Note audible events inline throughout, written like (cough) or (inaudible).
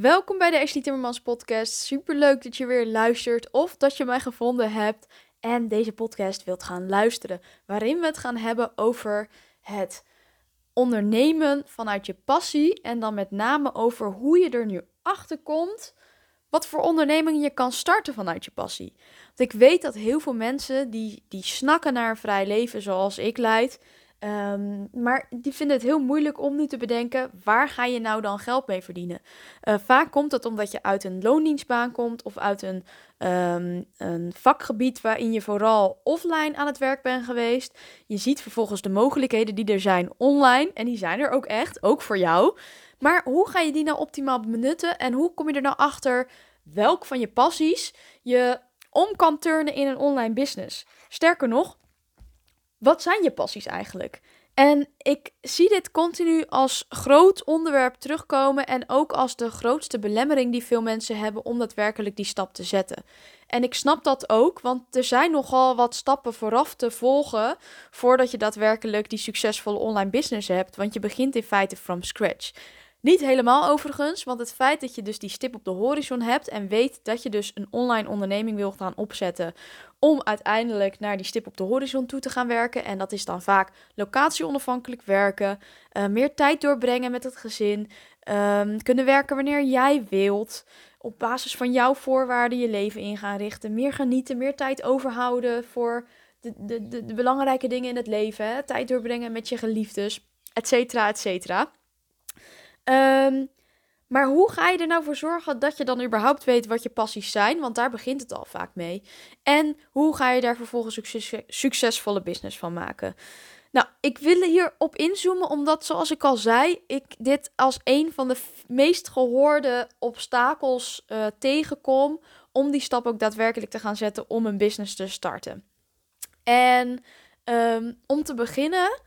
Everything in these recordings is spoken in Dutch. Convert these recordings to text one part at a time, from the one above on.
Welkom bij de Ashley Timmermans podcast. Super leuk dat je weer luistert of dat je mij gevonden hebt en deze podcast wilt gaan luisteren, waarin we het gaan hebben over het ondernemen vanuit je passie en dan met name over hoe je er nu achter komt wat voor onderneming je kan starten vanuit je passie. Want ik weet dat heel veel mensen die, die snakken naar een vrij leven zoals ik leid, Um, maar die vinden het heel moeilijk om nu te bedenken waar ga je nou dan geld mee verdienen. Uh, vaak komt dat omdat je uit een loondienstbaan komt of uit een, um, een vakgebied waarin je vooral offline aan het werk bent geweest. Je ziet vervolgens de mogelijkheden die er zijn online en die zijn er ook echt, ook voor jou. Maar hoe ga je die nou optimaal benutten en hoe kom je er nou achter welk van je passies je om kan turnen in een online business? Sterker nog, wat zijn je passies eigenlijk? En ik zie dit continu als groot onderwerp terugkomen en ook als de grootste belemmering die veel mensen hebben om daadwerkelijk die stap te zetten. En ik snap dat ook, want er zijn nogal wat stappen vooraf te volgen voordat je daadwerkelijk die succesvolle online business hebt, want je begint in feite from scratch. Niet helemaal overigens, want het feit dat je dus die stip op de horizon hebt en weet dat je dus een online onderneming wil gaan opzetten om uiteindelijk naar die stip op de horizon toe te gaan werken. En dat is dan vaak locatie onafhankelijk werken, uh, meer tijd doorbrengen met het gezin, um, kunnen werken wanneer jij wilt, op basis van jouw voorwaarden je leven in gaan richten, meer genieten, meer tijd overhouden voor de, de, de, belangrijke dingen in het leven, hè? tijd doorbrengen met je geliefdes, et cetera, et cetera. Um, maar hoe ga je er nou voor zorgen dat je dan überhaupt weet wat je passies zijn? Want daar begint het al vaak mee. En hoe ga je daar vervolgens succes succesvolle business van maken? Nou, ik wil hierop inzoomen omdat, zoals ik al zei, ik dit als een van de meest gehoorde obstakels uh, tegenkom om die stap ook daadwerkelijk te gaan zetten om een business te starten. En um, om te beginnen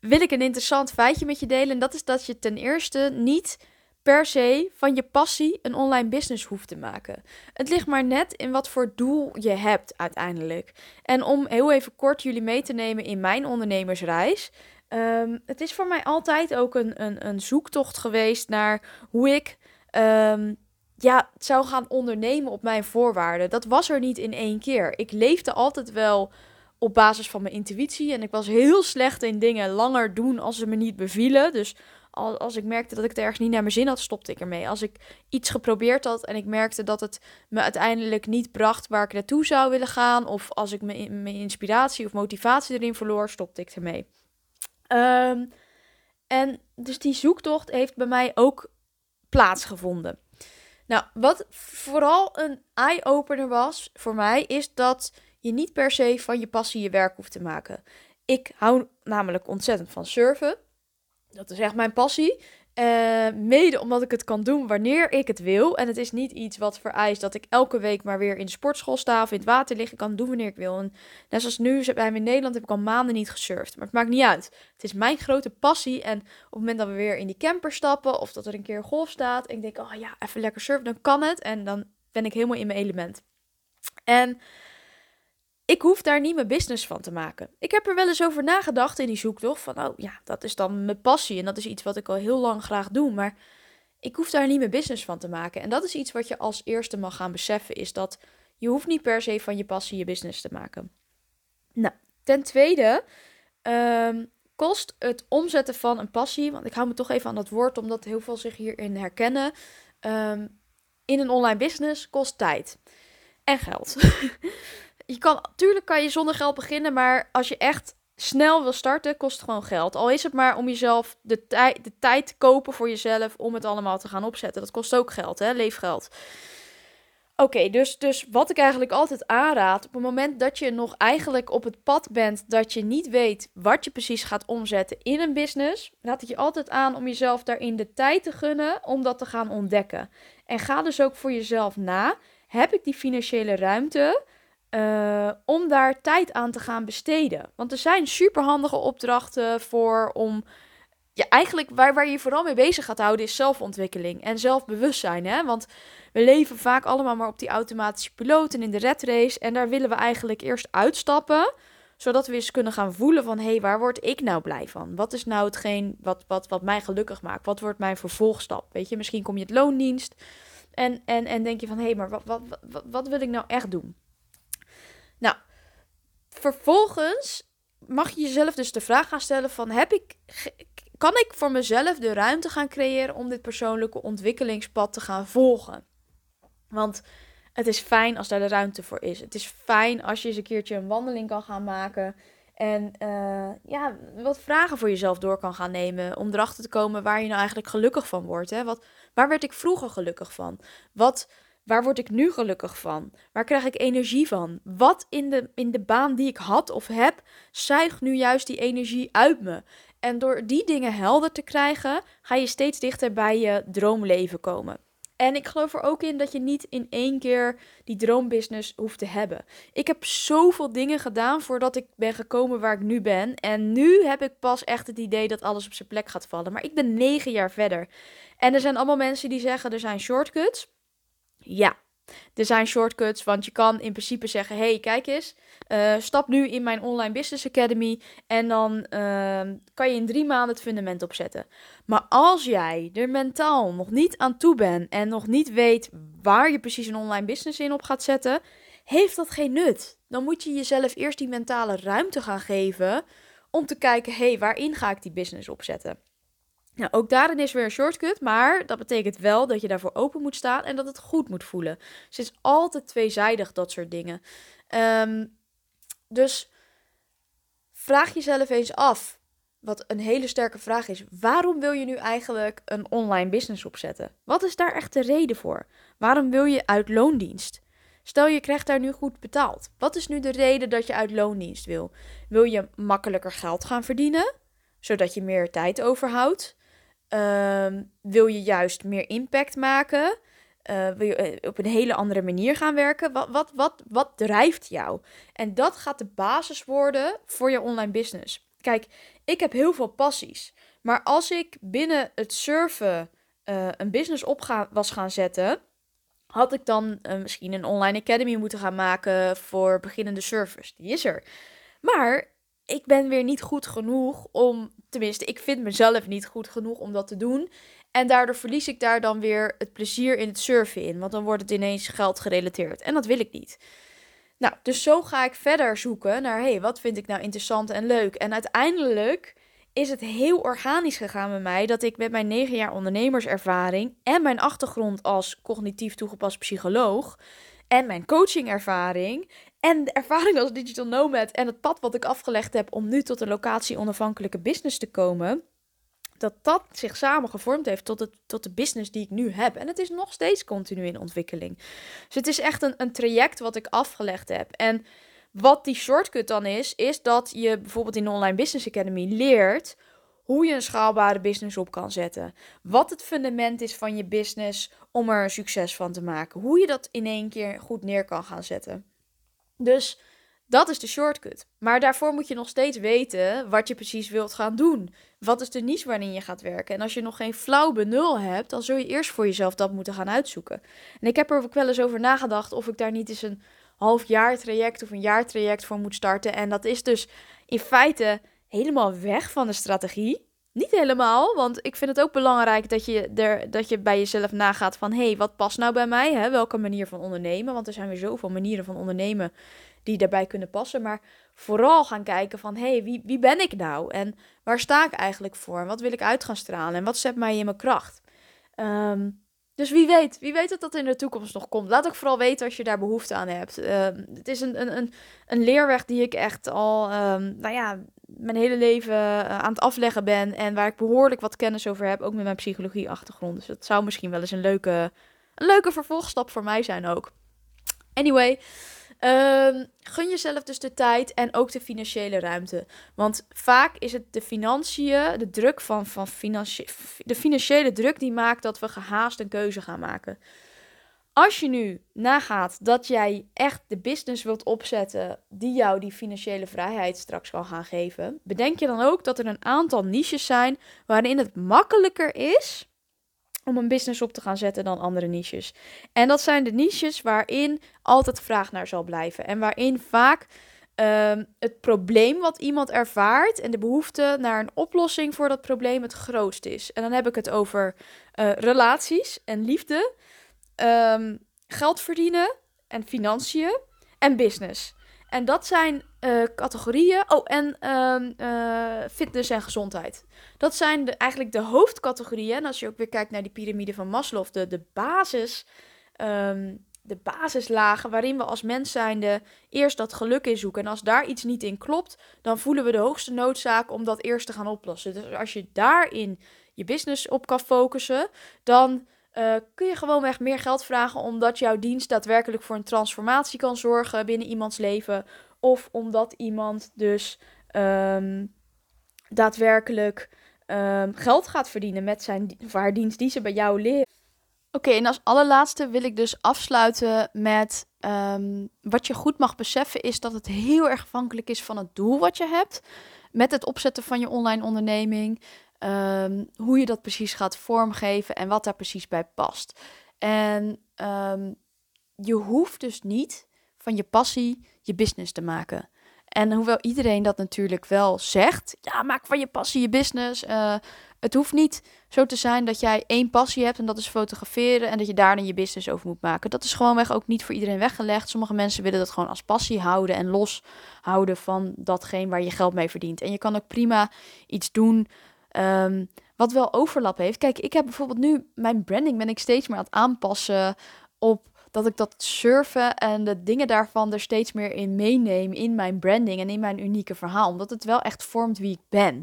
wil ik een interessant feitje met je delen. En dat is dat je ten eerste niet per se van je passie een online business hoeft te maken. Het ligt maar net in wat voor doel je hebt uiteindelijk. En om heel even kort jullie mee te nemen in mijn ondernemersreis. Um, het is voor mij altijd ook een, een, een zoektocht geweest naar hoe ik um, ja, zou gaan ondernemen op mijn voorwaarden. Dat was er niet in één keer. Ik leefde altijd wel op basis van mijn intuïtie. En ik was heel slecht in dingen langer doen als ze me niet bevielen. Dus als ik merkte dat ik het ergens niet naar mijn zin had, stopte ik ermee. Als ik iets geprobeerd had en ik merkte dat het me uiteindelijk niet bracht waar ik naartoe zou willen gaan, of als ik mijn, inspiratie of motivatie erin verloor, stopte ik ermee. Um, en dus die zoektocht heeft bij mij ook plaatsgevonden. Nou, wat vooral een eye-opener was voor mij, is dat je niet per se van je passie je werk hoeft te maken. Ik hou namelijk ontzettend van surfen. Dat is echt mijn passie. Uh, mede omdat ik het kan doen wanneer ik het wil. En het is niet iets wat vereist dat ik elke week maar weer in de sportschool sta of in het water lig. Ik kan doen wanneer ik wil. En net zoals nu bij me in Nederland heb ik al maanden niet gesurfd. Maar het maakt niet uit. Het is mijn grote passie. En op het moment dat we weer in die camper stappen of dat er een keer golf staat. Ik denk, oh ja, even lekker surfen, dan kan het. En dan ben ik helemaal in mijn element. En ik hoef daar niet mijn business van te maken. Ik heb er wel eens over nagedacht in die zoektocht. Van, oh ja, dat is dan mijn passie. En dat is iets wat ik al heel lang graag doe. Maar ik hoef daar niet mijn business van te maken. En dat is iets wat je als eerste mag gaan beseffen. Is dat je hoeft niet per se van je passie je business te maken. Nou, ten tweede ehm, kost het omzetten van een passie. Want ik hou me toch even aan dat woord, omdat heel veel zich hierin herkennen. Ehm, in een online business kost tijd en geld. (laughs) je kan, tuurlijk kan je zonder geld beginnen, maar als je echt snel wil starten, kost het gewoon geld. Al is het maar om jezelf de, tij de tijd te kopen voor jezelf om het allemaal te gaan opzetten. Dat kost ook geld, hè? leefgeld. Oké, dus, dus wat ik eigenlijk altijd aanraad, op het moment dat je nog eigenlijk op het pad bent dat je niet weet wat je precies gaat omzetten in een business, raad ik je altijd aan om jezelf daarin de tijd te gunnen om dat te gaan ontdekken. En ga dus ook voor jezelf na, heb ik die financiële ruimte uh, om daar tijd aan te gaan besteden. Want er zijn superhandige opdrachten voor om. Ja, eigenlijk waar, waar je vooral mee bezig gaat houden is zelfontwikkeling en zelfbewustzijn. Hè? Want we leven vaak allemaal maar op die automatische piloot en in de red race. En daar willen we eigenlijk eerst uitstappen zodat we eens kunnen gaan voelen van... hé, hey, waar word ik nou blij van? Wat is nou hetgeen wat, wat, wat mij gelukkig maakt? Wat wordt mijn vervolgstap? Weet je, misschien kom je het loondienst en, en, en denk je van... hé, hey, maar wat, wat, wat, wat wil ik nou echt doen? Vervolgens mag je jezelf dus de vraag gaan stellen van... heb ik, kan ik voor mezelf de ruimte gaan creëren om dit persoonlijke ontwikkelingspad te gaan volgen? Want het is fijn als daar de ruimte voor is. Het is fijn als je eens een keertje een wandeling kan gaan maken. En uh, ja, wat vragen voor jezelf door kan gaan nemen. Om erachter te komen waar je nou eigenlijk gelukkig van wordt. Hè? Wat, waar werd ik vroeger gelukkig van? Wat, waar word ik nu gelukkig van? Waar krijg ik energie van? Wat in de, in de baan die ik had of heb, zuigt nu juist die energie uit me? En door die dingen helder te krijgen, ga je steeds dichter bij je droomleven komen. En ik geloof er ook in dat je niet in één keer die droombusiness hoeft te hebben. Ik heb zoveel dingen gedaan voordat ik ben gekomen waar ik nu ben. En nu heb ik pas echt het idee dat alles op zijn plek gaat vallen. Maar ik ben negen jaar verder. En er zijn allemaal mensen die zeggen er zijn shortcuts. Ja, er zijn shortcuts, want je kan in principe zeggen: hey, kijk eens, uh, stap nu in mijn online business academy en dan uh, kan je in drie maanden het fundament opzetten. Maar als jij er mentaal nog niet aan toe bent en nog niet weet waar je precies een online business in op gaat zetten, heeft dat geen nut. Dan moet je jezelf eerst die mentale ruimte gaan geven om te kijken: hey, waarin ga ik die business opzetten? Nou, ook daarin is weer een shortcut, maar dat betekent wel dat je daarvoor open moet staan en dat het goed moet voelen. Dus het is altijd tweezijdig, dat soort dingen. Um, dus vraag jezelf eens af, wat een hele sterke vraag is. Waarom wil je nu eigenlijk een online business opzetten? Wat is daar echt de reden voor? Waarom wil je uit loondienst? Stel je krijgt daar nu goed betaald. Wat is nu de reden dat je uit loondienst wil? Wil je makkelijker geld gaan verdienen, zodat je meer tijd overhoudt? Ehm, wil je juist meer impact maken? Uh, wil je eh, op een hele andere manier gaan werken? Wat, wat, wat, wat drijft jou? En dat gaat de basis worden voor je online business. Kijk, ik heb heel veel passies. Maar als ik binnen het surfen uh, een business op was gaan zetten, had ik dan misschien een online academy moeten gaan maken voor beginnende surfers. Die is er. Maar ik ben weer niet goed genoeg om, tenminste, ik vind mezelf niet goed genoeg om dat te doen. En daardoor verlies ik daar dan weer het plezier in het surfen in, want dan wordt het ineens geld gerelateerd. En dat wil ik niet. Nou, dus zo ga ik verder zoeken naar, hé, hey, wat vind ik nou interessant en leuk? En uiteindelijk is het heel organisch gegaan met mij dat ik met mijn negen jaar ondernemerservaring en mijn achtergrond als cognitief toegepast psycholoog en mijn coachingervaring en de ervaring als digital nomad en het pad wat ik afgelegd heb om nu tot een locatie onafhankelijke business te komen, dat dat zich samen gevormd heeft tot, het, tot de business die ik nu heb. En het is nog steeds continu in ontwikkeling. Dus het is echt een, een traject wat ik afgelegd heb. En wat die shortcut dan is, is dat je bijvoorbeeld in de Online Business Academy leert hoe je een schaalbare business op kan zetten. Wat het fundament is van je business om er een succes van te maken. Hoe je dat in één keer goed neer kan gaan zetten. Dus dat is de shortcut. Maar daarvoor moet je nog steeds weten wat je precies wilt gaan doen. Wat is de niche waarin je gaat werken? En als je nog geen flauw benul hebt, dan zul je eerst voor jezelf dat moeten gaan uitzoeken. En ik heb er ook wel eens over nagedacht of ik daar niet eens een half jaar traject of een jaar traject voor moet starten. En dat is dus in feite helemaal weg van de strategie. Niet helemaal, want ik vind het ook belangrijk dat je, er, dat je bij jezelf nagaat van... hé, hey, wat past nou bij mij? Hè? Welke manier van ondernemen? Want er zijn weer zoveel manieren van ondernemen die daarbij kunnen passen. Maar vooral gaan kijken van, hé, hey, wie, wie ben ik nou? En waar sta ik eigenlijk voor? En wat wil ik uit gaan stralen? En wat zet mij in mijn kracht? Um, dus wie weet, wie weet dat dat in de toekomst nog komt. Laat ook vooral weten als je daar behoefte aan hebt. Uh, het is een, een, een, een leerweg die ik echt al, um, nou ja, mijn hele leven uh, aan het afleggen ben. En waar ik behoorlijk wat kennis over heb, ook met mijn psychologie-achtergrond. Dus dat zou misschien wel eens een leuke, een leuke vervolgstap voor mij zijn ook. Anyway, Um, gun jezelf dus de tijd en ook de financiële ruimte. Want vaak is het de financiën, de druk van, van financie de financiële druk die maakt dat we gehaast een keuze gaan maken. Als je nu nagaat dat jij echt de business wilt opzetten die jou die financiële vrijheid straks kan gaan geven, bedenk je dan ook dat er een aantal niches zijn waarin het makkelijker is om een business op te gaan zetten dan andere niches. En dat zijn de niches waarin altijd vraag naar zal blijven. En waarin vaak ehm, het probleem wat iemand ervaart en de behoefte naar een oplossing voor dat probleem het grootst is. En dan heb ik het over uh, relaties en liefde, ehm, geld verdienen en financiën en business. En dat zijn uh, categorieën. Oh, en um, uh, fitness en gezondheid. Dat zijn eigenlijk de hoofdcategorieën. En als je ook weer kijkt naar die piramide van Maslow, de, de basis. Um, de basislagen waarin we als mens zijnde eerst dat geluk in zoeken. En als daar iets niet in klopt, dan voelen we de hoogste noodzaak om dat eerst te gaan oplossen. Dus als je daarin je business op kan focussen, dan uh, kun je gewoonweg meer geld vragen omdat jouw dienst daadwerkelijk voor een transformatie kan zorgen binnen iemands leven. Of omdat iemand dus um, daadwerkelijk um, geld gaat verdienen met zijn of haar dienst die ze bij jou leren. Oké, en als allerlaatste wil ik dus afsluiten met um, wat je goed mag beseffen is dat het heel erg afhankelijk is van het doel wat je hebt met het opzetten van je online onderneming. Um, hoe je dat precies gaat vormgeven en wat daar precies bij past. En um, je hoeft dus niet van je passie je business te maken. En hoewel iedereen dat natuurlijk wel zegt, ja, maak van je passie je business. Uh, het hoeft niet zo te zijn dat jij één passie hebt en dat is fotograferen en dat je daar dan je business over moet maken. Dat is gewoonweg ook niet voor iedereen weggelegd. Sommige mensen willen dat gewoon als passie houden en los houden van datgene waar je geld mee verdient. En je kan ook prima iets doen um, wat wel overlap heeft. Kijk, ik heb bijvoorbeeld nu mijn branding ben ik steeds meer aan het aanpassen op dat ik dat surfen en de dingen daarvan er steeds meer in meeneem in mijn branding en in mijn unieke verhaal. Omdat het wel echt vormt wie ik ben.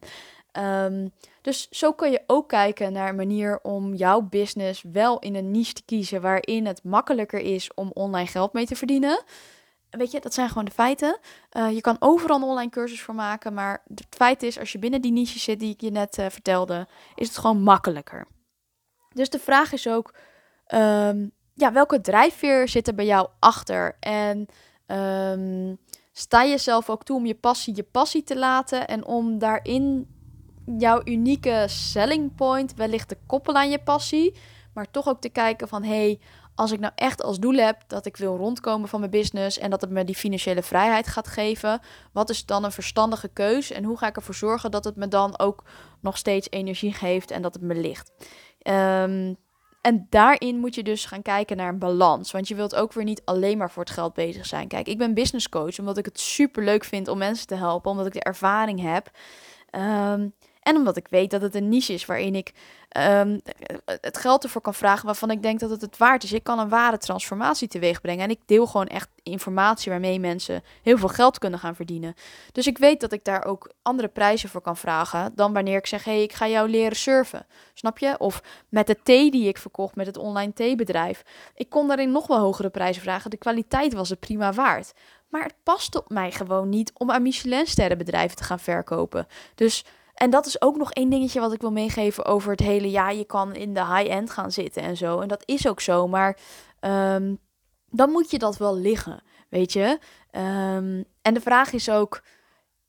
Um, dus zo kan je ook kijken naar een manier om jouw business wel in een niche te kiezen waarin het makkelijker is om online geld mee te verdienen. Weet je, dat zijn gewoon de feiten. Uh, je kan overal een online cursus voor maken, maar het feit is, als je binnen die niche zit die ik je net uh, vertelde, is het gewoon makkelijker. Dus de vraag is ook, um, ja, welke drijfveer zit er bij jou achter? En um, sta je zelf ook toe om je passie je passie te laten en om daarin jouw unieke selling point wellicht te koppelen aan je passie, maar toch ook te kijken van hey, als ik nou echt als doel heb dat ik wil rondkomen van mijn business en dat het me die financiële vrijheid gaat geven, wat is dan een verstandige keus en hoe ga ik ervoor zorgen dat het me dan ook nog steeds energie geeft en dat het me ligt. Um, en daarin moet je dus gaan kijken naar een balans. Want je wilt ook weer niet alleen maar voor het geld bezig zijn. Kijk, ik ben business coach omdat ik het super leuk vind om mensen te helpen. Omdat ik de ervaring heb. Um, en omdat ik weet dat het een niche is waarin ik um, het geld ervoor kan vragen waarvan ik denk dat het het waard is. Ik kan een ware transformatie teweeg brengen. En ik deel gewoon echt informatie waarmee mensen heel veel geld kunnen gaan verdienen. Dus ik weet dat ik daar ook andere prijzen voor kan vragen dan wanneer ik zeg: hé, hey, ik ga jou leren surfen. Snap je? Of met de thee die ik verkocht met het online theebedrijf. Ik kon daarin nog wel hogere prijzen vragen. De kwaliteit was het prima waard. Maar het past op mij gewoon niet om aan Michelin-sterrenbedrijven te gaan verkopen. Dus en dat is ook nog één dingetje wat ik wil meegeven over het hele ja, je kan in de high-end gaan zitten en zo. En dat is ook zo, maar um, dan moet je dat wel liggen, weet je. Um, en de vraag is ook,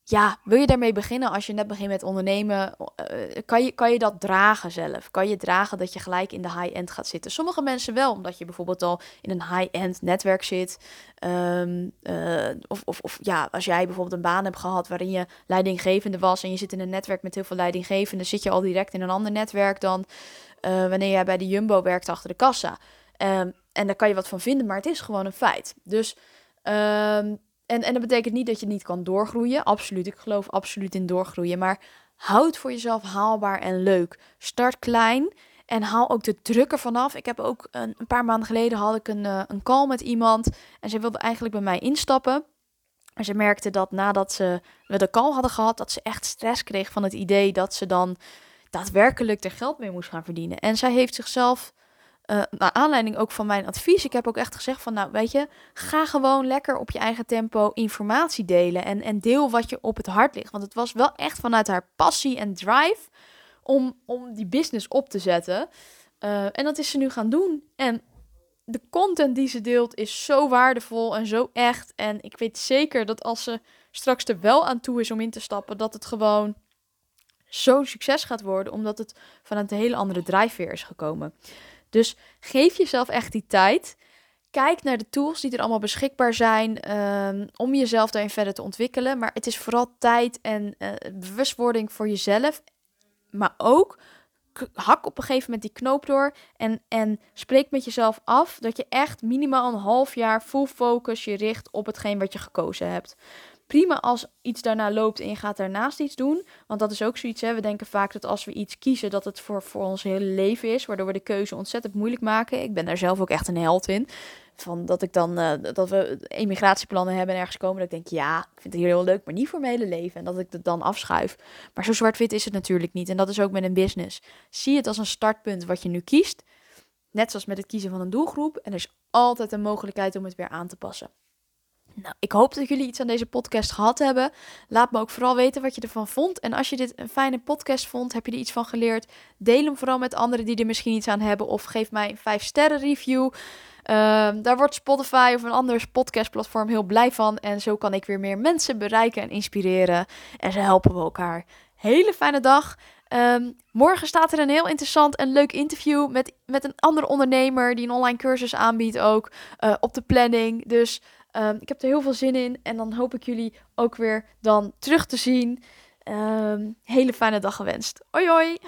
ja, wil je daarmee beginnen als je net begint met ondernemen? Uh, kan, je, kan je dat dragen zelf? Kan je dragen dat je gelijk in de high-end gaat zitten? Sommige mensen wel, omdat je bijvoorbeeld al in een high-end netwerk zit. Um, uh, of, of, of ja, als jij bijvoorbeeld een baan hebt gehad waarin je leidinggevende was en je zit in een netwerk met heel veel leidinggevenden, zit je al direct in een ander netwerk dan wanneer jij bij de Jumbo werkt achter de kassa. Um, en daar kan je wat van vinden, maar het is gewoon een feit. Dus um, en, en dat betekent niet dat je niet kan doorgroeien. Absoluut. Ik geloof absoluut in doorgroeien. Maar houd voor jezelf haalbaar en leuk. Start klein. En haal ook de druk ervan af. Ik heb ook een, een paar maanden geleden had ik een, uh, een call met iemand. En ze wilde eigenlijk bij mij instappen. En ze merkte dat nadat ze de call hadden gehad, dat ze echt stress kreeg van het idee dat ze dan daadwerkelijk er geld mee moest gaan verdienen. En zij heeft zichzelf uh, naar aanleiding ook van mijn advies. Ik heb ook echt gezegd van, nou weet je, ga gewoon lekker op je eigen tempo informatie delen. En, en deel wat je op het hart ligt. Want het was wel echt vanuit haar passie en drive om, om die business op te zetten. Uh, en dat is ze nu gaan doen. En de content die ze deelt is zo waardevol en zo echt. En ik weet zeker dat als ze straks er wel aan toe is om in te stappen, dat het gewoon zo'n succes gaat worden. Omdat het vanuit een hele andere drijfveer is gekomen. Dus geef jezelf echt die tijd. kijk naar de tools die er allemaal beschikbaar zijn ehm, om jezelf daarin verder te ontwikkelen. Maar het is vooral tijd en uh, bewustwording voor jezelf. Maar ook hak op een gegeven moment die knoop door en, en spreek met jezelf af dat je echt minimaal een half jaar full focus je richt op hetgeen wat je gekozen hebt. Prima als iets daarna loopt en je gaat daarnaast iets doen. Want dat is ook zoiets. Hè? We denken vaak dat als we iets kiezen, dat het voor, voor ons hele leven is. Waardoor we de keuze ontzettend moeilijk maken. Ik ben daar zelf ook echt een held in. Van dat ik dan uh, dat we emigratieplannen hebben en ergens komen. Dat ik denk, ja, ik vind het hier heel leuk, maar niet voor mijn hele leven. En dat ik het dan afschuif. Maar zo zwart-wit is het natuurlijk niet. En dat is ook met een business. Zie het als een startpunt wat je nu kiest. Net zoals met het kiezen van een doelgroep. En er is altijd een mogelijkheid om het weer aan te passen. Nou, ik hoop dat jullie iets aan deze podcast gehad hebben. Laat me ook vooral weten wat je ervan vond. En als je dit een fijne podcast vond, heb je er iets van geleerd, deel hem vooral met anderen die er misschien iets aan hebben. Of geef mij een 5 sterren review. Ehm, daar wordt Spotify of een ander podcastplatform heel blij van. En zo kan ik weer meer mensen bereiken en inspireren. En zo helpen we elkaar. Hele fijne dag. Ehm, morgen staat er een heel interessant en leuk interview met, met een andere ondernemer die een online cursus aanbiedt ook uh, op de planning. Dus um, ik heb er heel veel zin in en dan hoop ik jullie ook weer dan terug te zien. hele fijne dag gewenst. Hoi!